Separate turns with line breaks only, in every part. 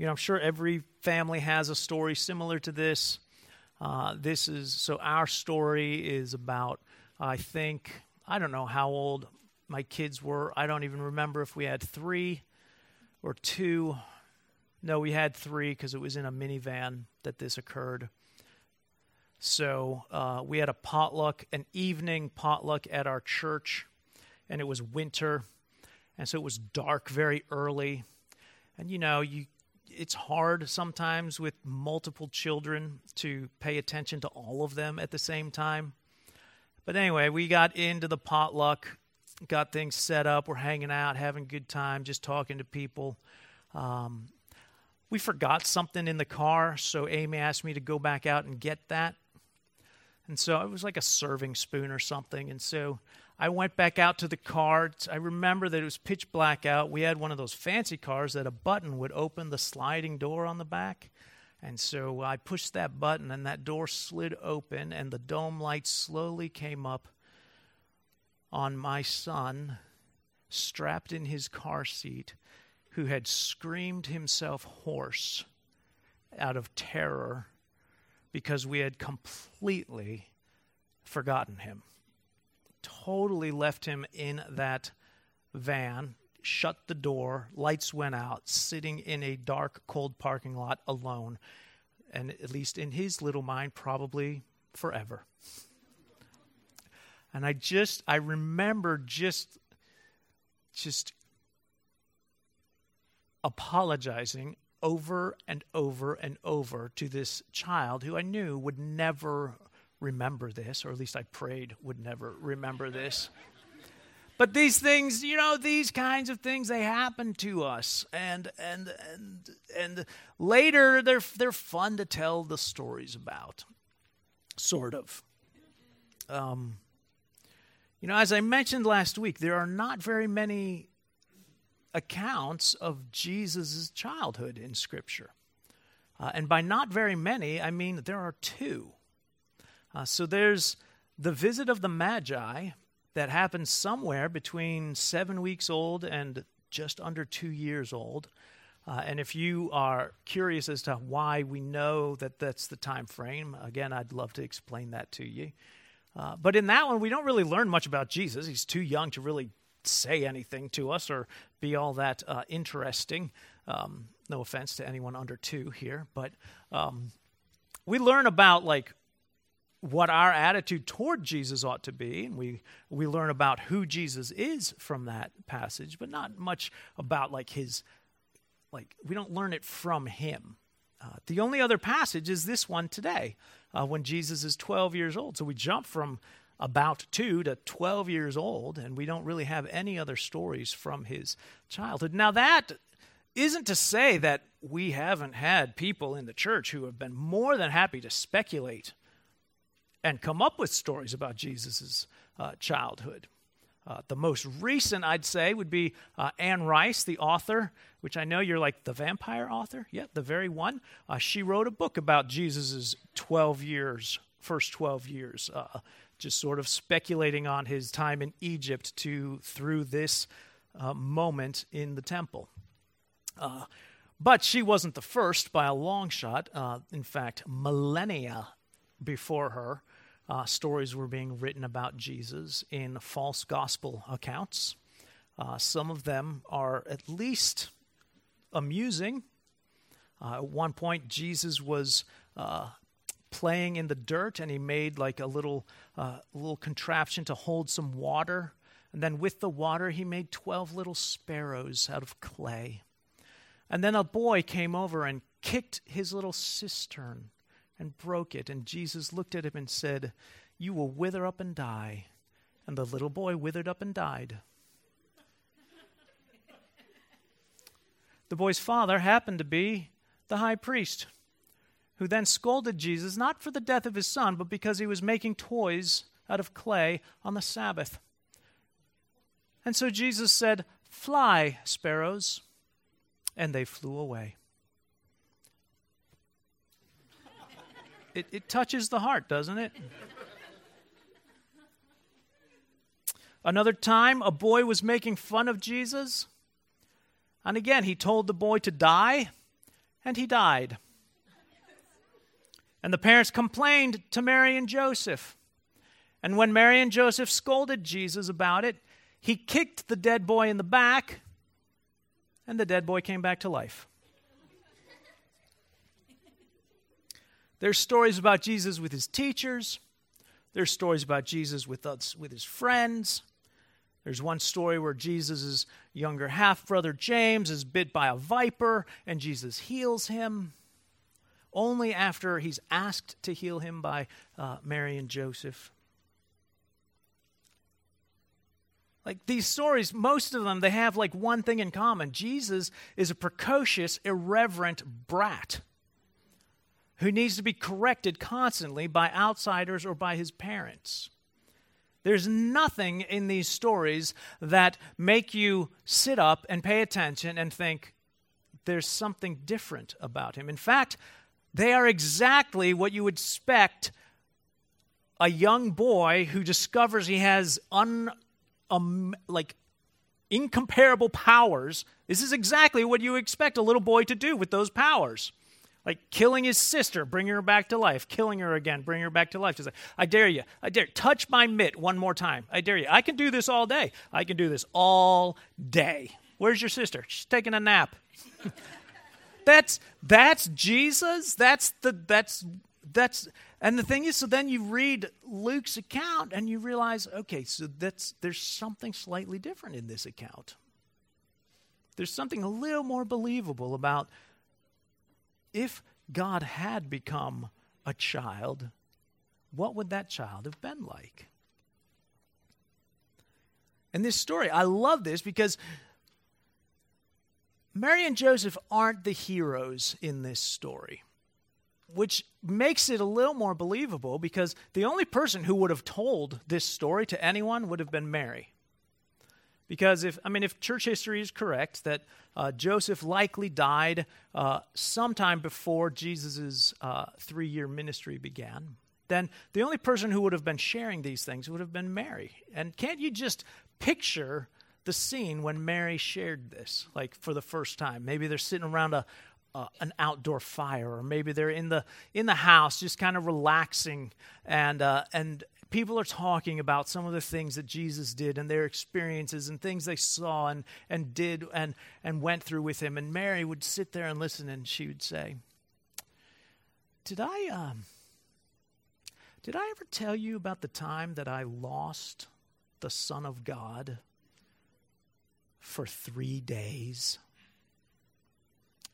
you know, I'm sure every family has a story similar to this. Uh, this is so our story is about, I think, I don't know how old my kids were. I don't even remember if we had three or two. No, we had three because it was in a minivan that this occurred. So uh, we had a potluck, an evening potluck at our church, and it was winter, and so it was dark very early. And you know, you it's hard sometimes with multiple children to pay attention to all of them at the same time. But anyway, we got into the potluck, got things set up. We're hanging out, having a good time, just talking to people. Um, we forgot something in the car, so Amy asked me to go back out and get that. And so it was like a serving spoon or something. And so I went back out to the car. I remember that it was pitch black out. We had one of those fancy cars that a button would open the sliding door on the back. And so I pushed that button, and that door slid open, and the dome light slowly came up on my son, strapped in his car seat, who had screamed himself hoarse out of terror because we had completely forgotten him. Totally left him in that van, shut the door, lights went out, sitting in a dark, cold parking lot alone, and at least in his little mind, probably forever. And I just, I remember just, just apologizing over and over and over to this child who I knew would never remember this, or at least I prayed would never remember this. But these things, you know, these kinds of things, they happen to us, and and and and later they're they're fun to tell the stories about, sort of. Um, you know, as I mentioned last week, there are not very many accounts of Jesus' childhood in Scripture. Uh, and by not very many, I mean there are two. Uh, so there's the visit of the Magi that happens somewhere between seven weeks old and just under two years old. Uh, and if you are curious as to why we know that that's the time frame, again, I'd love to explain that to you. Uh, but in that one, we don't really learn much about Jesus. He's too young to really say anything to us or be all that uh, interesting. Um, no offense to anyone under two here, but um, we learn about like what our attitude toward Jesus ought to be, and we we learn about who Jesus is from that passage, but not much about like his like we don't learn it from him. Uh, the only other passage is this one today, uh, when Jesus is 12 years old. So we jump from about two to 12 years old, and we don't really have any other stories from his childhood. Now, that isn't to say that we haven't had people in the church who have been more than happy to speculate and come up with stories about Jesus' uh, childhood. Uh, the most recent, I'd say, would be uh, Anne Rice, the author, which I know you're like the vampire author. Yeah, the very one. Uh, she wrote a book about Jesus' 12 years, first 12 years. Uh, just sort of speculating on his time in Egypt to through this uh, moment in the temple. Uh, but she wasn't the first by a long shot. Uh, in fact, millennia before her, uh, stories were being written about Jesus in false gospel accounts. Uh, some of them are at least amusing. Uh, at one point, Jesus was playing in the dirt and he made like a little uh, little contraption to hold some water. And then with the water he made 12 little sparrows out of clay. And then a boy came over and kicked his little cistern and broke it. And jesus looked at him and said you will wither up and die. And the little boy withered up and died. The boy's father happened to be the high priest who then scolded Jesus, not for the death of his son, but because he was making toys out of clay on the Sabbath. And so Jesus said, Fly, sparrows. And they flew away. It, it touches the heart, doesn't it? Another time, a boy was making fun of Jesus. And again, he told the boy to die and he died. And the parents complained to Mary and Joseph. And when Mary and Joseph scolded Jesus about it, he kicked the dead boy in the back, and the dead boy came back to life. There's stories about Jesus with his teachers. There's stories about Jesus with us, with his friends. There's one story where Jesus' younger half brother James is bit by a viper and Jesus heals him only after he's asked to heal him by uh, Mary and Joseph. Like these stories, most of them, they have like one thing in common Jesus is a precocious, irreverent brat who needs to be corrected constantly by outsiders or by his parents. There's nothing in these stories that make you sit up and pay attention and think there's something different about him. In fact, they are exactly what you would expect a young boy who discovers he has un, um, like incomparable powers. This is exactly what you expect a little boy to do with those powers. Like killing his sister, bringing her back to life, killing her again, bringing her back to life. Just like, I dare you, I dare, touch my mitt one more time. I dare you. I can do this all day. I can do this all day. Where's your sister? She's taking a nap. that's that's Jesus. That's the that's that's and the thing is, so then you read Luke's account and you realize, okay, so that's there's something slightly different in this account. There's something a little more believable about if God had become a child, what would that child have been like? And this story, I love this because Mary and Joseph aren't the heroes in this story, which makes it a little more believable because the only person who would have told this story to anyone would have been Mary. Because if, I mean, if church history is correct, that uh, Joseph likely died uh, sometime before Jesus' uh, three year ministry began, then the only person who would have been sharing these things would have been Mary. And can't you just picture the scene when Mary shared this, like for the first time. Maybe they're sitting around a, uh, an outdoor fire, or maybe they're in the in the house, just kind of relaxing, and uh, and people are talking about some of the things that Jesus did and their experiences and things they saw and and did and and went through with him. And Mary would sit there and listen, and she would say, "Did I um, did I ever tell you about the time that I lost the Son of God?" For three days.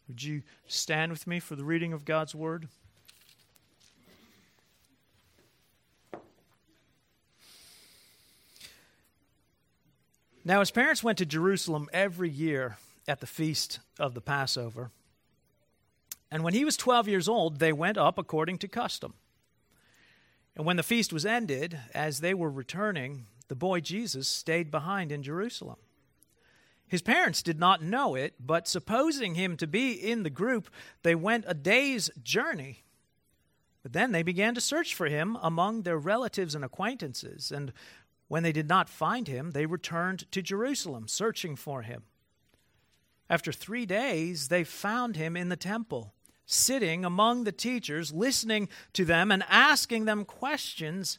Would you stand with me for the reading of God's Word? Now, his parents went to Jerusalem every year at the feast of the Passover. And when he was 12 years old, they went up according to custom. And when the feast was ended, as they were returning, the boy Jesus stayed behind in Jerusalem. His parents did not know it, but supposing him to be in the group, they went a day's journey. But then they began to search for him among their relatives and acquaintances, and when they did not find him, they returned to Jerusalem, searching for him. After three days, they found him in the temple, sitting among the teachers, listening to them and asking them questions.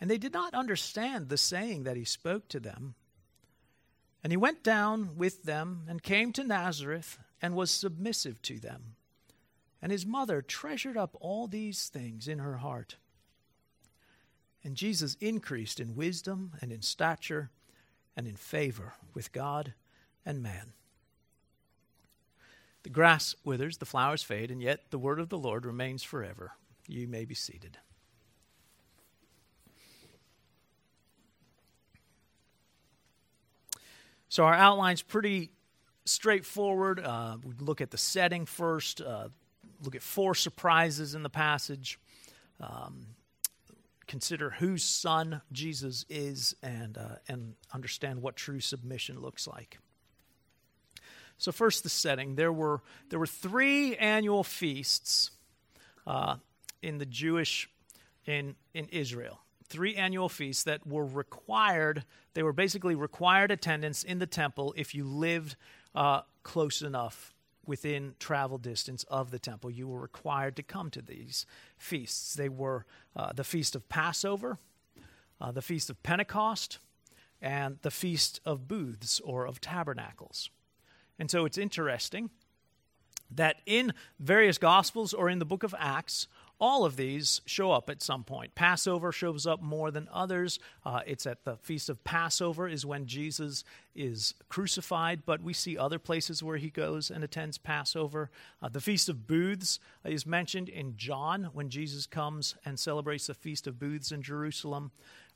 And they did not understand the saying that he spoke to them. And he went down with them and came to Nazareth and was submissive to them. And his mother treasured up all these things in her heart. And Jesus increased in wisdom and in stature and in favor with God and man. The grass withers, the flowers fade, and yet the word of the Lord remains forever. You may be seated. So our outline's pretty straightforward. Uh, we look at the setting first, uh, look at four surprises in the passage, um, consider whose son Jesus is, and, uh, and understand what true submission looks like. So, first, the setting. There were, there were three annual feasts uh, in the Jewish, in, in Israel three annual feasts that were required. They were basically required attendance in the temple if you lived uh, close enough within travel distance of the temple. You were required to come to these feasts. They were uh, the feast of Passover, uh, the feast of Pentecost, and the feast of booths or of tabernacles. And so it's interesting that in various gospels or in the book of Acts, all of these show up at some point. Passover shows up more than others. Uh, it's at the Feast of Passover, is when Jesus is crucified, but we see other places where he goes and attends Passover. Uh, the Feast of Booths is mentioned in John when Jesus comes and celebrates the Feast of Booths in Jerusalem.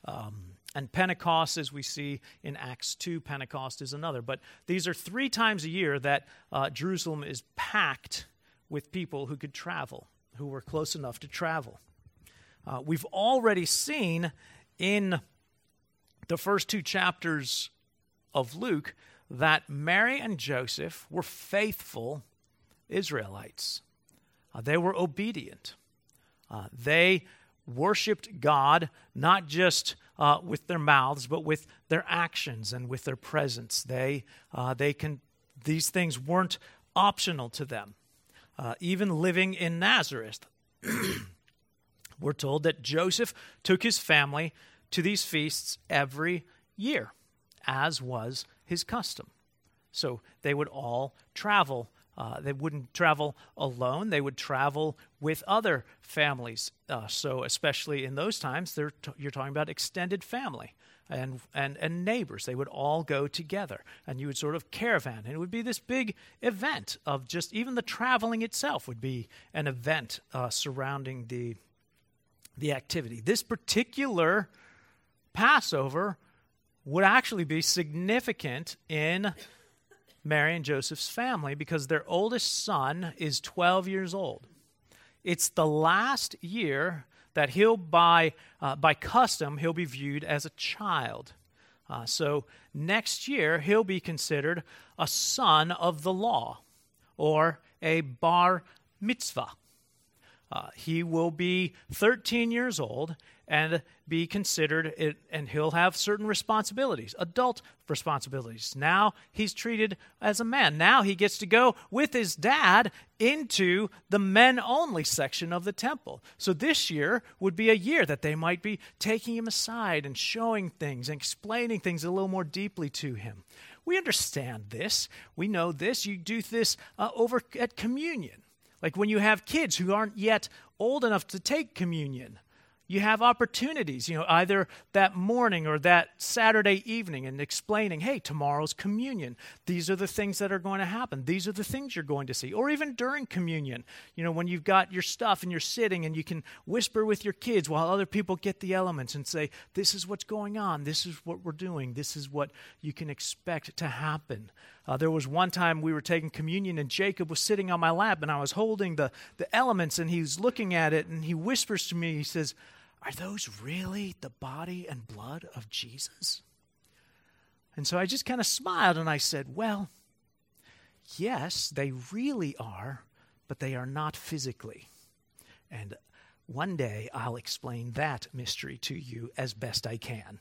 Um, and Pentecost, as we see in Acts 2, Pentecost is another. But these are three times a year that uh, Jerusalem is packed with people who could travel who were close enough to travel. Uh, we've already seen in the first two chapters of Luke that Mary and Joseph were faithful Israelites. Uh, they were obedient. Uh, they worshiped God not just uh, with their mouths, but with their actions and with their presence. They, uh, they can, these things weren't optional to them uh, even living in Nazareth. We're told that Joseph took his family to these feasts every year, as was his custom. So they would all travel. Uh, they wouldn't travel alone, they would travel with other families. Uh, so, especially in those times, t- you're talking about extended family and, and, and neighbors. They would all go together, and you would sort of caravan. And it would be this big event of just even the traveling itself would be an event uh, surrounding the, the activity. This particular Passover would actually be significant in Mary and Joseph's family because their oldest son is 12 years old. It's the last year that he'll, by, uh, by custom, he'll be viewed as a child. Uh, so next year, he'll be considered a son of the law or a bar mitzvah. Uh, he will be 13 years old and be considered, it, and he'll have certain responsibilities, adult responsibilities. Now he's treated as a man. Now he gets to go with his dad into the men only section of the temple. So this year would be a year that they might be taking him aside and showing things and explaining things a little more deeply to him. We understand this. We know this. You do this uh, over at communion. Like when you have kids who aren't yet old enough to take communion you have opportunities, you know, either that morning or that Saturday evening and explaining, hey, tomorrow's communion. These are the things that are going to happen. These are the things you're going to see. Or even during communion, you know, when you've got your stuff and you're sitting and you can whisper with your kids while other people get the elements and say, this is what's going on. This is what we're doing. This is what you can expect to happen. Uh, there was one time we were taking communion and Jacob was sitting on my lap and I was holding the, the elements and he was looking at it and he whispers to me, he says, are those really the body and blood of Jesus? And so I just kind of smiled and I said, Well, yes, they really are, but they are not physically. And one day I'll explain that mystery to you as best I can.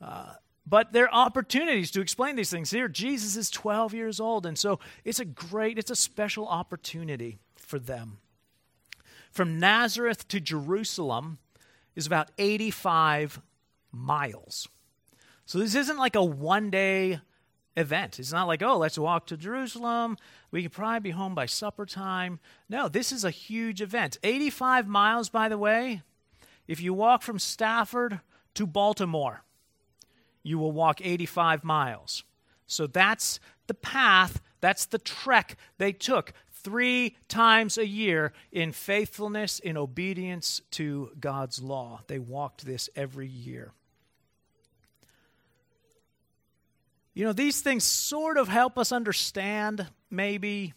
Uh, but there are opportunities to explain these things here. Jesus is 12 years old, and so it's a great, it's a special opportunity for them. From Nazareth to Jerusalem, is about 85 miles. So this isn't like a one day event. It's not like, oh, let's walk to Jerusalem. We can probably be home by supper time. No, this is a huge event. 85 miles, by the way. If you walk from Stafford to Baltimore, you will walk 85 miles. So that's the path, that's the trek they took three times a year in faithfulness, in obedience to God's law. They walked this every year. You know, these things sort of help us understand maybe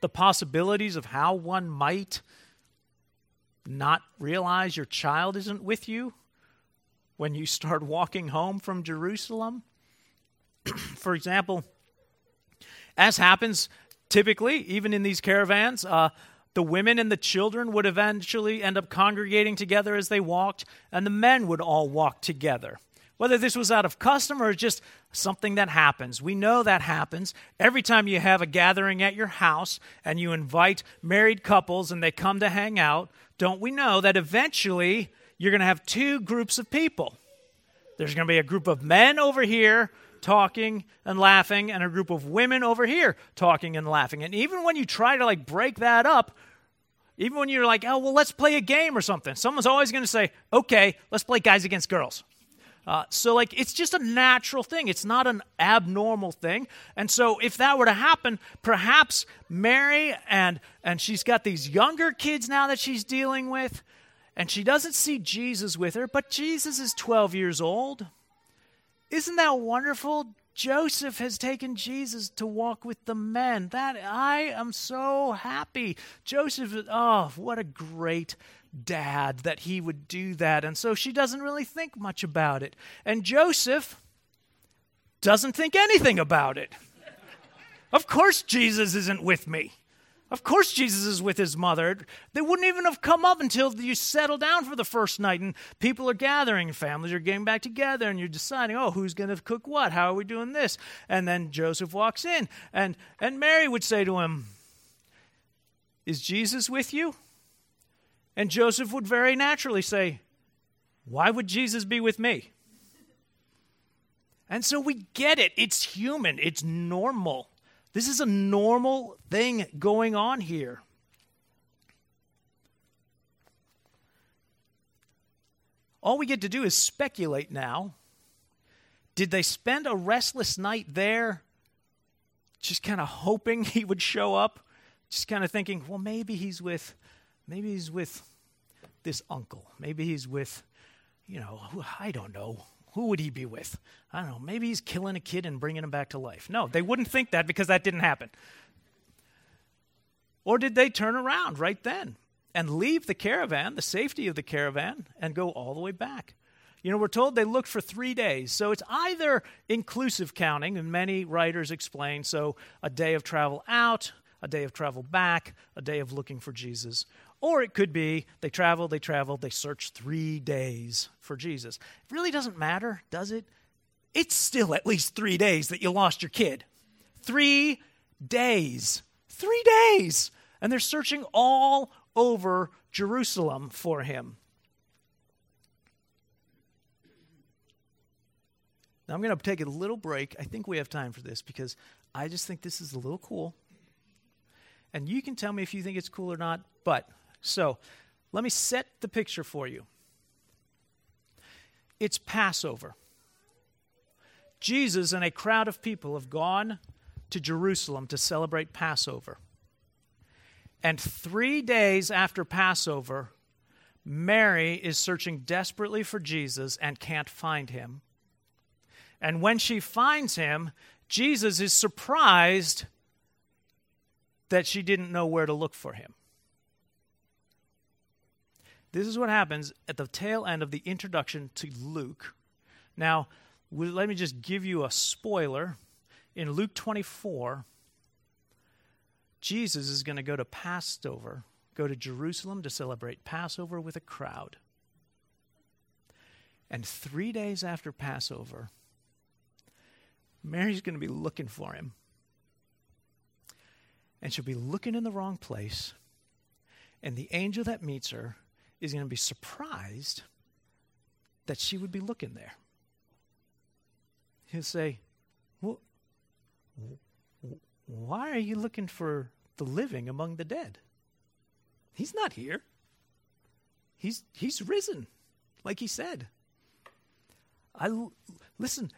the possibilities of how one might not realize your child isn't with you when you start walking home from Jerusalem. For example, as happens typically, even in these caravans, uh, the women and the children would eventually end up congregating together as they walked, and the men would all walk together. Whether this was out of custom or just something that happens. We know that happens every time you have a gathering at your house and you invite married couples and they come to hang out. Don't we know that eventually you're going to have two groups of people? There's going to be a group of men over here talking and laughing and a group of women over here talking and laughing. And even when you try to like break that up, even when you're like, oh, well, let's play a game or something, someone's always going to say, okay, let's play guys against girls. Uh, so, like, it's just a natural thing. It's not an abnormal thing. And so, if that were to happen, perhaps Mary and and she's got these younger kids now that she's dealing with, and she doesn't see Jesus with her, but Jesus is 12 years old. Isn't that wonderful? Joseph has taken Jesus to walk with the men. That I am so happy. Joseph, oh, what a great dad that he would do that. And so she doesn't really think much about it. And Joseph doesn't think anything about it. of course, Jesus isn't with me. Of course, Jesus is with his mother. They wouldn't even have come up until you settle down for the first night and people are gathering, families are getting back together, and you're deciding, oh, who's going to cook what? How are we doing this? And then Joseph walks in, and, and Mary would say to him, Is Jesus with you? And Joseph would very naturally say, Why would Jesus be with me? And so we get it. It's human, it's normal. This is a normal thing going on here. All we get to do is speculate now. Did they spend a restless night there, just kind of hoping he would show up? Just kind of thinking, well, maybe he's with, maybe he's with this uncle. Maybe he's with, you know, I don't know, who would he be with? I don't know. Maybe he's killing a kid and bringing him back to life. No, they wouldn't think that because that didn't happen. Or did they turn around right then and leave the caravan, the safety of the caravan, and go all the way back? You know, we're told they looked for three days. So it's either inclusive counting, and many writers explain so a day of travel out, a day of travel back, a day of looking for Jesus, or it could be they traveled, they traveled, they searched three days for Jesus. It really doesn't matter, does it? It's still at least three days that you lost your kid. Three days. Three days. And they're searching all over Jerusalem for him. Now, I'm going to take a little break. I think we have time for this because I just think this is a little cool. And you can tell me if you think it's cool or not, but so let me set the picture for you. It's Passover. Jesus and a crowd of people have gone to Jerusalem to celebrate Passover. And three days after Passover, Mary is searching desperately for Jesus and can't find him. And when she finds him, Jesus is surprised that she didn't know where to look for him. This is what happens at the tail end of the introduction to Luke. Now, let me just give you a spoiler. In Luke 24, Jesus is going to go to Passover, go to Jerusalem to celebrate Passover with a crowd. And three days after Passover, Mary's going to be looking for him. And she'll be looking in the wrong place. And the angel that meets her is going to be surprised that she would be looking there. He'll say, well, Why are you looking for the living among the dead? He's not here. He's, he's risen, like he said. I, listen,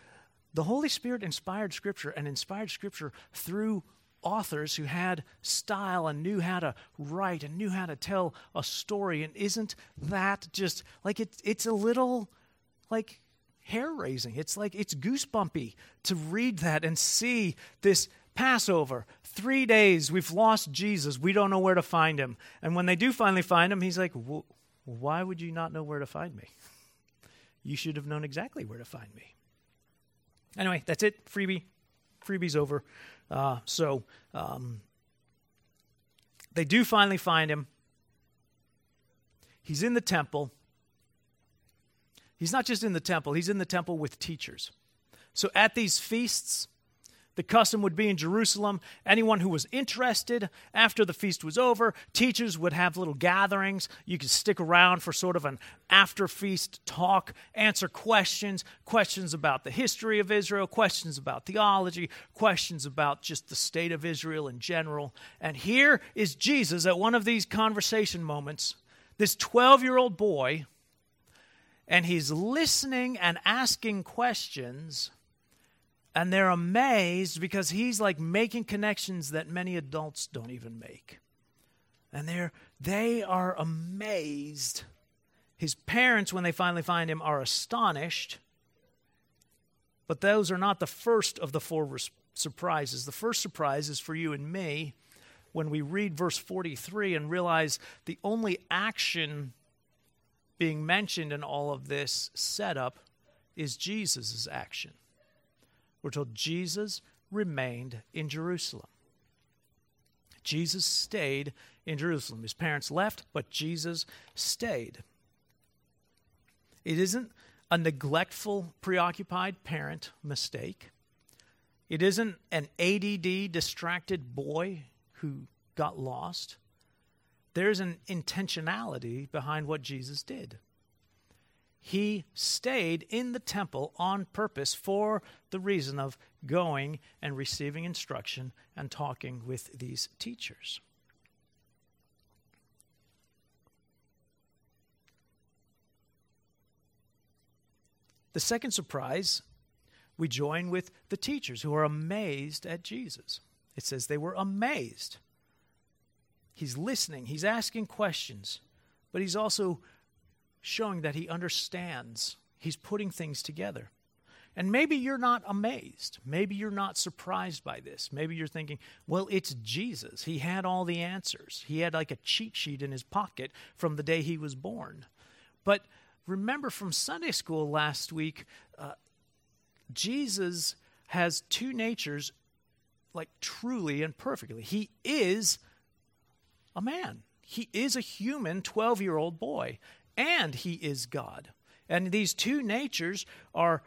the Holy Spirit inspired Scripture and inspired Scripture through authors who had style and knew how to write and knew how to tell a story. And isn't that just like it, it's a little like hair raising. It's like it's goosebumpy to read that and see this Passover. Three days, we've lost Jesus. We don't know where to find him. And when they do finally find him, he's like, Why would you not know where to find me? You should have known exactly where to find me. Anyway, that's it. Freebie. Freebie's over. Uh, so um, they do finally find him. He's in the temple. He's not just in the temple, he's in the temple with teachers. So at these feasts, the custom would be in Jerusalem, anyone who was interested after the feast was over, teachers would have little gatherings. You could stick around for sort of an after feast talk, answer questions, questions about the history of Israel, questions about theology, questions about just the state of Israel in general. And here is Jesus at one of these conversation moments, this 12 year old boy, and he's listening and asking questions and they're amazed because he's like making connections that many adults don't even make. And they're they are amazed. His parents when they finally find him are astonished. But those are not the first of the four surprises. The first surprise is for you and me when we read verse 43 and realize the only action being mentioned in all of this setup is Jesus' action. We're told Jesus remained in Jerusalem. Jesus stayed in Jerusalem. His parents left, but Jesus stayed. It isn't a neglectful, preoccupied parent mistake. It isn't an ADD, distracted boy who got lost. There's an intentionality behind what Jesus did he stayed in the temple on purpose for the reason of going and receiving instruction and talking with these teachers. The second surprise, we join with the teachers who are amazed at Jesus. It says they were amazed. He's listening, he's asking questions, but he's also showing that he understands. He's putting things together. And maybe you're not amazed. Maybe you're not surprised by this. Maybe you're thinking, well, it's Jesus. He had all the answers. He had like a cheat sheet in his pocket from the day he was born. But remember from Sunday school last week, uh, Jesus has two natures, like truly and perfectly. He is a man, he is a human 12 year old boy and he is God. And these two natures are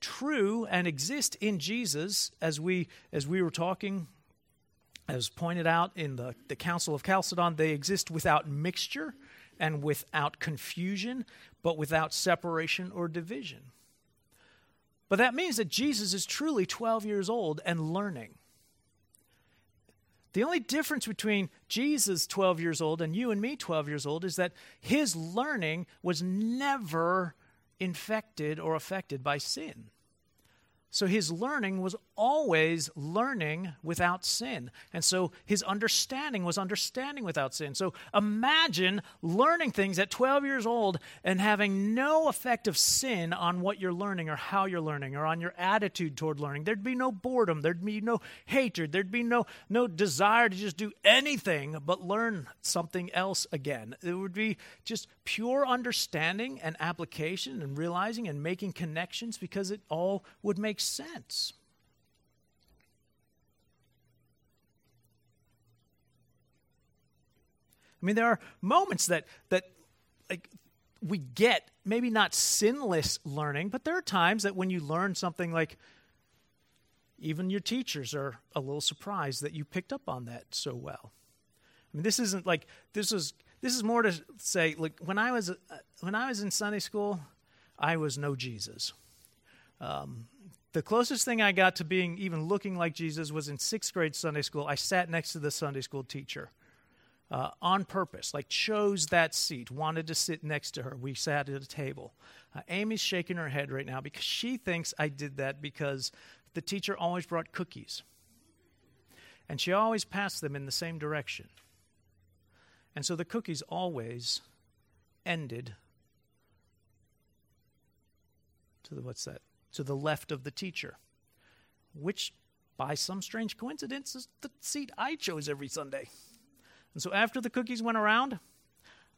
true and exist in Jesus as we as we were talking as pointed out in the, the Council of Chalcedon, they exist without mixture and without confusion, but without separation or division. But that means that Jesus is truly 12 years old and learning. The only difference between Jesus, 12 years old, and you and me, 12 years old, is that his learning was never infected or affected by sin. So his learning was always learning without sin. And so his understanding was understanding without sin. So imagine learning things at 12 years old and having no effect of sin on what you're learning or how you're learning or on your attitude toward learning. There'd be no boredom, there'd be no hatred, there'd be no no desire to just do anything but learn something else again. It would be just pure understanding and application and realizing and making connections because it all would make sense. I mean, there are moments that that like we get maybe not sinless learning, but there are times that when you learn something like even your teachers are a little surprised that you picked up on that so well. I mean, this isn't like this is this is more to say like when I was uh, when I was in Sunday school, I was no Jesus. Um, the closest thing I got to being even looking like Jesus was in sixth grade Sunday school. I sat next to the Sunday school teacher uh, on purpose, like chose that seat, wanted to sit next to her. We sat at a table. Uh, Amy's shaking her head right now because she thinks I did that because the teacher always brought cookies. And she always passed them in the same direction. And so the cookies always ended to the what's that? To the left of the teacher, which by some strange coincidence is the seat I chose every Sunday. And so after the cookies went around,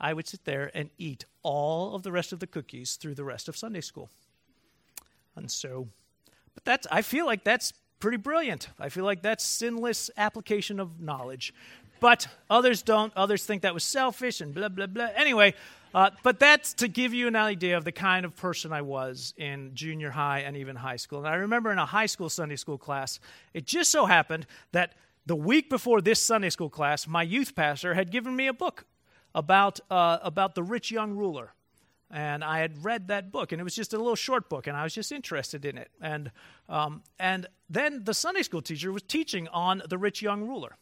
I would sit there and eat all of the rest of the cookies through the rest of Sunday school. And so, but that's, I feel like that's pretty brilliant. I feel like that's sinless application of knowledge. But others don't. Others think that was selfish and blah, blah, blah. Anyway, uh, but that's to give you an idea of the kind of person I was in junior high and even high school. And I remember in a high school Sunday school class, it just so happened that the week before this Sunday school class, my youth pastor had given me a book about, uh, about the rich young ruler. And I had read that book, and it was just a little short book, and I was just interested in it. And, um, and then the Sunday school teacher was teaching on the rich young ruler.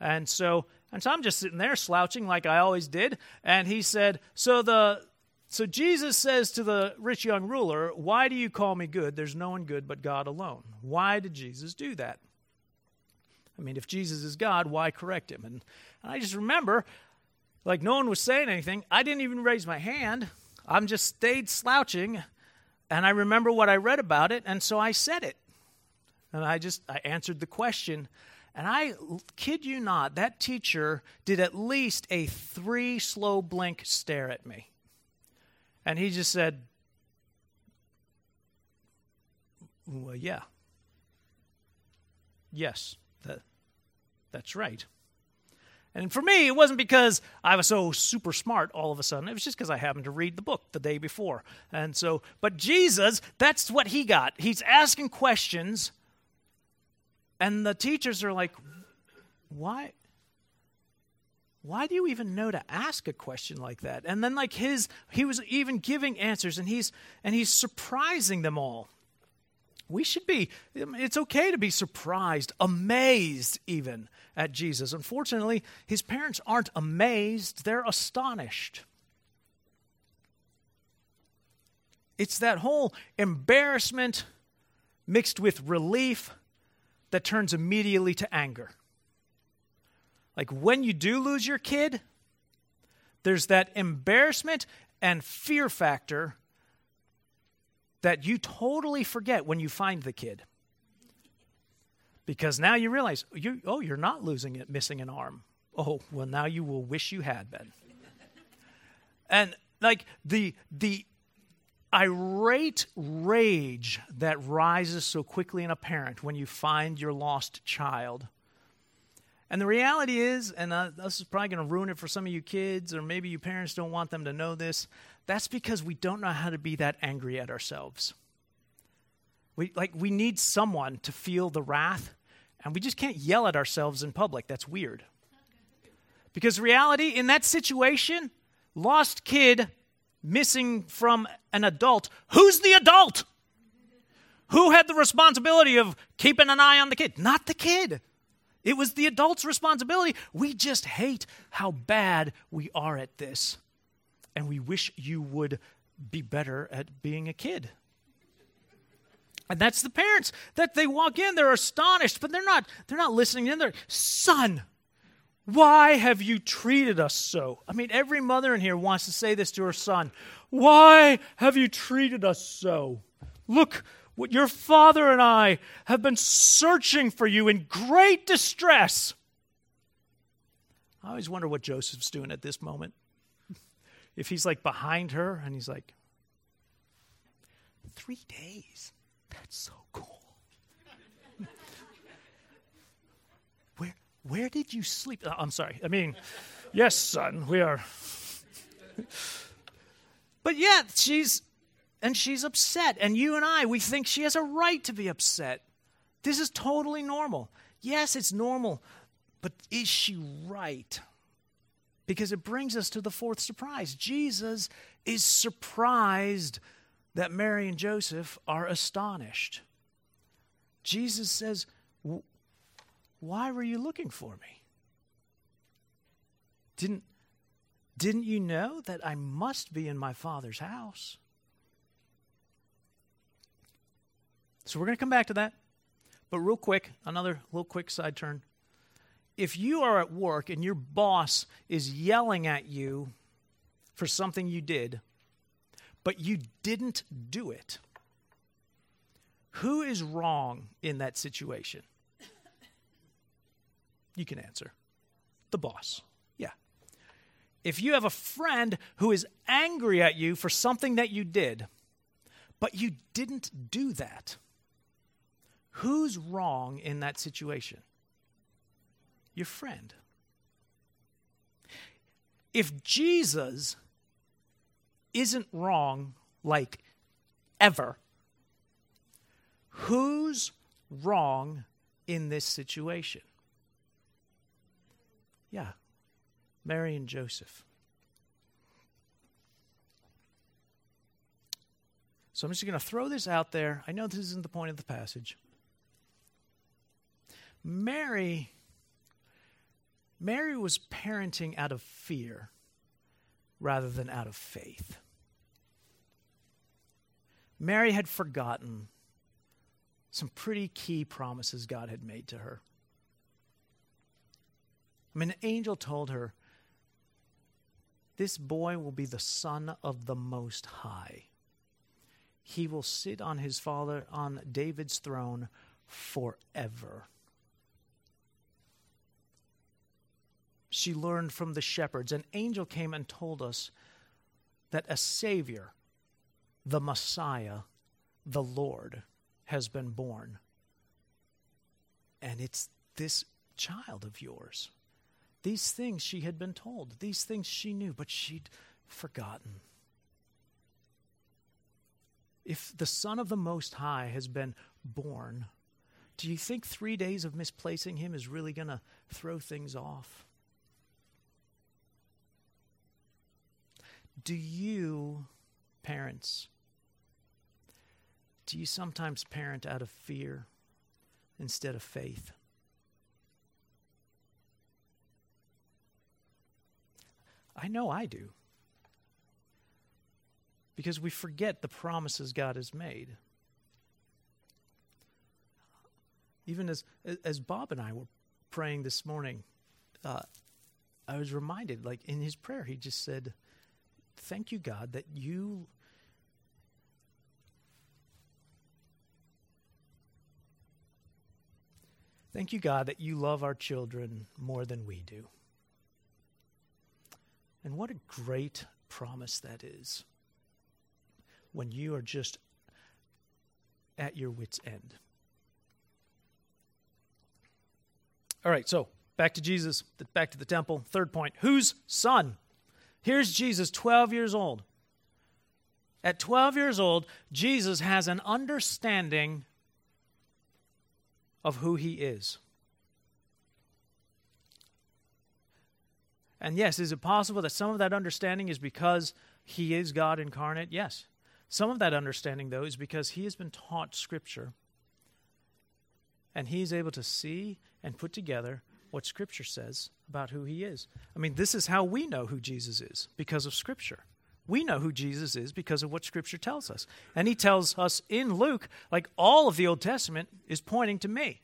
And so, and so I'm just sitting there slouching like I always did. And he said, So the so Jesus says to the rich young ruler, Why do you call me good? There's no one good but God alone. Why did Jesus do that? I mean, if Jesus is God, why correct him? And, and I just remember like no one was saying anything. I didn't even raise my hand. I'm just stayed slouching. And I remember what I read about it, and so I said it. And I just I answered the question. And I kid you not, that teacher did at least a three slow blink stare at me. And he just said, Well, yeah. Yes, that, that's right. And for me, it wasn't because I was so super smart all of a sudden. It was just because I happened to read the book the day before. And so, but Jesus, that's what he got. He's asking questions, and the teachers are like, why? Why do you even know to ask a question like that? And then like his he was even giving answers and he's and he's surprising them all we should be, um, it's okay to be surprised, amazed even at Jesus. Unfortunately, his parents aren't amazed, they're astonished. It's that whole embarrassment mixed with relief that turns immediately to anger. Like when you do lose your kid, there's that embarrassment and fear factor that you totally forget when you find the kid. Because now you realize, you, oh, you're not losing it, missing an arm. Oh, well, now you will wish you had been. and like the, the irate rage that rises so quickly in a parent when you find your lost child. And the reality is, and uh, this is probably going to ruin it for some of you kids, or maybe you parents don't want them to know this, that's because we don't know how to be that angry at ourselves. We, like, we need someone to feel the wrath, and we just can't yell at ourselves in public. That's weird. Because reality, in that situation, lost kid missing from an adult, who's the adult? Who had the responsibility of keeping an eye on the kid? Not the kid. It was the adult's responsibility. We just hate how bad we are at this and we wish you would be better at being a kid. And that's the parents that they walk in, they're astonished, but they're not they're not listening in. They're son, why have you treated us so? I mean, every mother in here wants to say this to her son. Why have you treated us so? Look, your father and I have been searching for you in great distress. I always wonder what Joseph's doing at this moment if he's like behind her and he's like, three days. That's so cool. where where did you sleep? Oh, I'm sorry. I mean, yes, son, we are. but yeah, she's and she's upset. And you and I, we think she has a right to be upset. This is totally normal. Yes, it's normal, but is she right? because it brings us to the fourth surprise. Jesus is surprised that Mary and Joseph are astonished. Jesus says, Why were you looking for me? Didn't, didn't you know that I must be in my Father's house? So we're going to come back to that. But real quick, another little quick side turn if you are at work and your boss is yelling at you for something you did, but you didn't do it, Who is wrong in that situation? You can answer. The boss. Yeah. If you have a friend who is angry at you for something that you did, but you didn't do that, who's wrong in that situation? Your friend. If Jesus isn't wrong, like ever, who's wrong in this situation? Yeah, Mary and Joseph. So I'm just going to throw this out there. I know this isn't the point of the passage. Mary Mary was parenting out of fear rather than out of faith. Mary had forgotten some pretty key promises God had made to her. I mean, an angel told her, This boy will be the son of the Most High. He will sit on his father, on David's throne forever. She learned from the shepherds. An angel came and told us that a Savior, the Messiah, the Lord, has been born. And it's this child of yours. These things she had been told, these things she knew, but she'd forgotten. If the Son of the Most High has been born, do you think three days of misplacing him is really going to throw things off? Do you, parents, do you sometimes parent out of fear instead of faith? I know I do. Because we forget the promises God has made. Even as, as Bob and I were praying this morning, uh, I was reminded, like in his prayer, he just said, thank you, God, that you. Thank you, God, that you love our children more than we do. And what a great promise that is when you are just at your wits' end. All right, so back to Jesus, back to the temple. Third point whose son? Here's Jesus, 12 years old. At 12 years old, Jesus has an understanding of who he is. And yes, is it possible that some of that understanding is because he is God incarnate? Yes. Some of that understanding, though, is because he has been taught Scripture and he is able to see and put together what Scripture says about who he is. I mean, this is how we know who Jesus is because of Scripture. We know who Jesus is because of what Scripture tells us. And he tells us in Luke, like all of the Old Testament is pointing to me.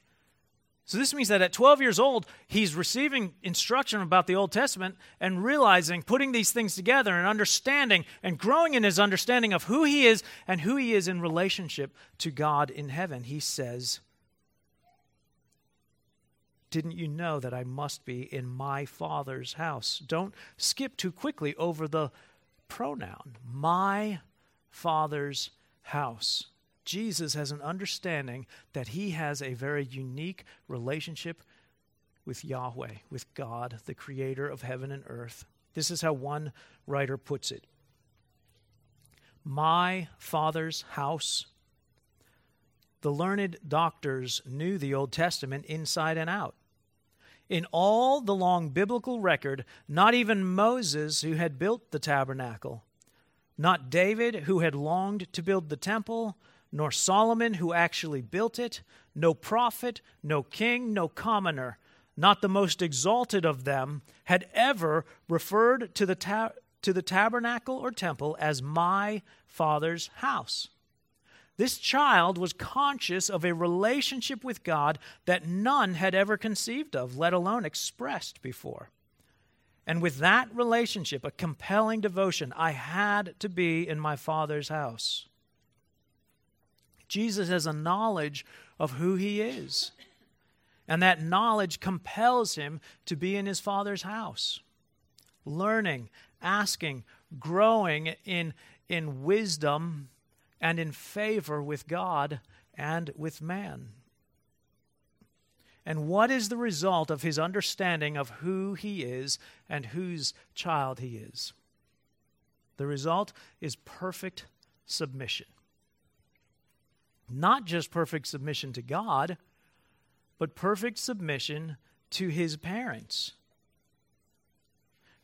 So this means that at 12 years old, he's receiving instruction about the Old Testament and realizing, putting these things together and understanding and growing in his understanding of who he is and who he is in relationship to God in heaven. He says, didn't you know that I must be in my Father's house? Don't skip too quickly over the pronoun, my Father's house. Jesus has an understanding that he has a very unique relationship with Yahweh, with God, the creator of heaven and earth. This is how one writer puts it My Father's house the learned doctors knew the Old Testament inside and out. In all the long biblical record, not even Moses, who had built the tabernacle, not David, who had longed to build the temple, nor Solomon, who actually built it, no prophet, no king, no commoner, not the most exalted of them, had ever referred to the, ta- to the tabernacle or temple as my father's house. This child was conscious of a relationship with God that none had ever conceived of, let alone expressed before. And with that relationship, a compelling devotion, I had to be in my father's house. Jesus has a knowledge of who he is. And that knowledge compels him to be in his Father's house, learning, asking, growing in, in wisdom and in favor with God and with man. And what is the result of his understanding of who he is and whose child he is? The result is perfect submission. Not just perfect submission to God, but perfect submission to his parents.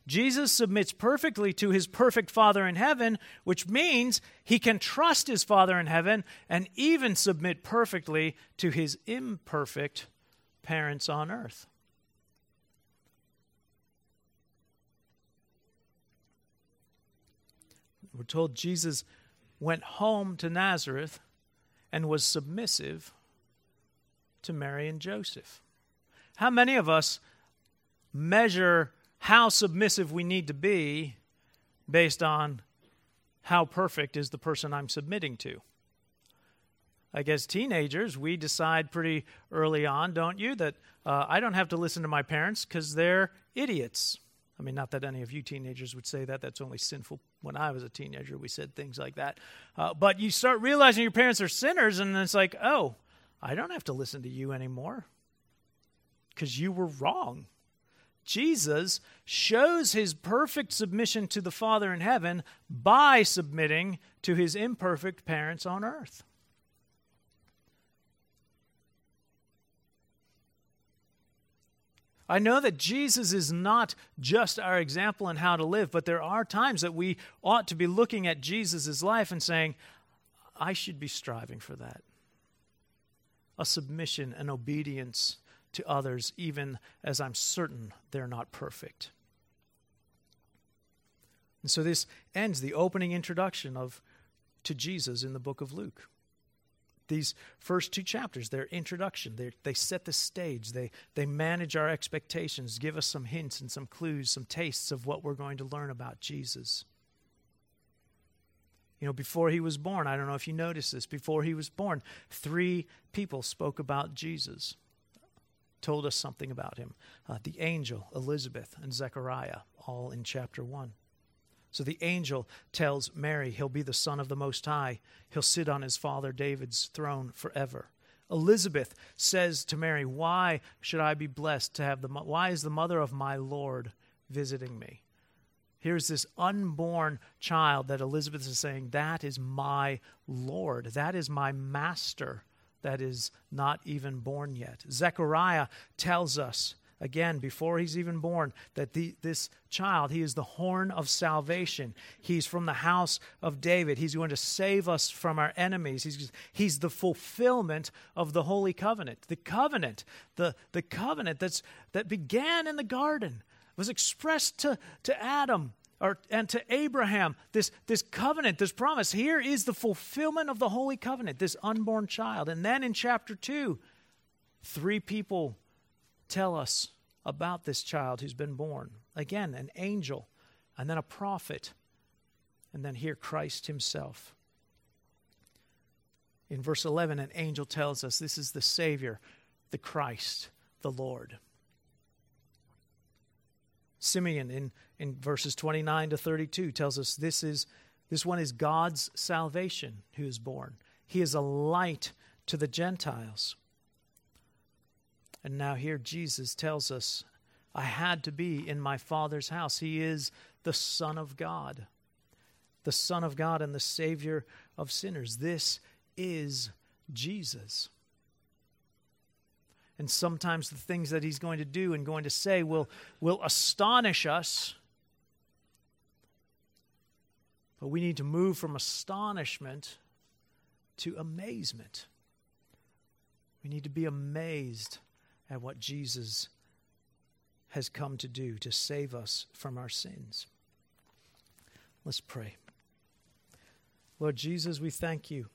Jesus submits perfectly to his perfect Father in heaven, which means he can trust his Father in heaven and even submit perfectly to his imperfect parents on earth. We're told Jesus went home to Nazareth and was submissive to Mary and Joseph. How many of us measure how submissive we need to be based on how perfect is the person I'm submitting to? I guess teenagers, we decide pretty early on, don't you, that uh, I don't have to listen to my parents because they're idiots. I mean, not that any of you teenagers would say that. That's only sinful. When I was a teenager, we said things like that. Uh, but you start realizing your parents are sinners, and it's like, oh, I don't have to listen to you anymore because you were wrong. Jesus shows his perfect submission to the Father in heaven by submitting to his imperfect parents on earth. I know that Jesus is not just our example in how to live, but there are times that we ought to be looking at Jesus' life and saying, I should be striving for that. A submission and obedience to others, even as I'm certain they're not perfect. And so this ends the opening introduction of to Jesus in the book of Luke these first two chapters, their introduction, they they set the stage, they, they manage our expectations, give us some hints and some clues, some tastes of what we're going to learn about Jesus. You know, before he was born, I don't know if you noticed this, before he was born, three people spoke about Jesus, told us something about him uh, the angel, Elizabeth, and Zechariah, all in chapter 1. So the angel tells Mary he'll be the Son of the Most High. He'll sit on his father David's throne forever. Elizabeth says to Mary, Why should I be blessed to have the, why is the mother of my Lord visiting me? Here's this unborn child that Elizabeth is saying, That is my Lord. That is my master that is not even born yet. Zechariah tells us again, before he's even born, that the, this child, he is the horn of salvation. He's from the house of David. He's going to save us from our enemies. He's, he's the fulfillment of the holy covenant. The covenant, the, the covenant that's, that began in the garden, was expressed to, to Adam or, and to Abraham, this, this covenant, this promise. Here is the fulfillment of the holy covenant, this unborn child. And then in chapter 2, three people tell us about this child who's been born. Again, an angel, and then a prophet, and then here Christ himself. In verse 11, an angel tells us this is the Savior, the Christ, the Lord. Simeon in, in verses 29 to 32 tells us this is this one is God's salvation who is born. He is a light to the Gentiles. And now here Jesus tells us, I had to be in my Father's house. He is the Son of God, the Son of God and the Savior of sinners. This is Jesus. And sometimes the things that he's going to do and going to say will, will astonish us. But we need to move from astonishment to amazement. We need to be amazed at what Jesus has come to do to save us from our sins. Let's pray. Lord Jesus, we thank you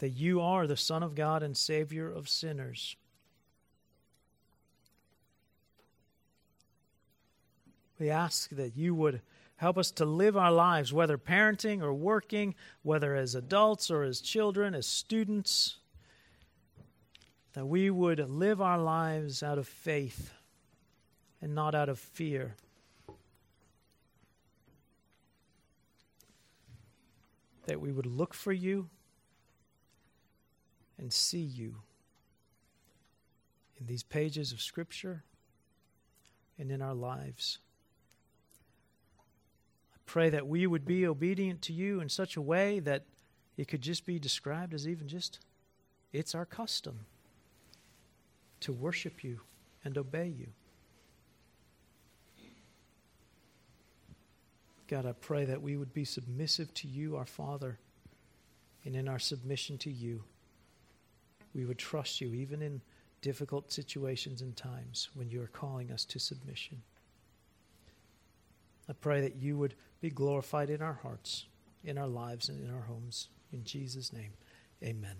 that you are the Son of God and Savior of sinners. We ask that you would help us to live our lives, whether parenting or working, whether as adults or as children, as students, that we would live our lives out of faith and not out of fear. That we would look for you and see you in these pages of Scripture and in our lives. I pray that we would be obedient to you in such a way that it could just be described as even just it's our custom to worship you and obey you. God, I pray that we would be submissive to you, our Father, and in our submission to you, we would trust you even in difficult situations and times when you are calling us to submission. I pray that you would be glorified in our hearts, in our lives, and in our homes. In Jesus' name, amen.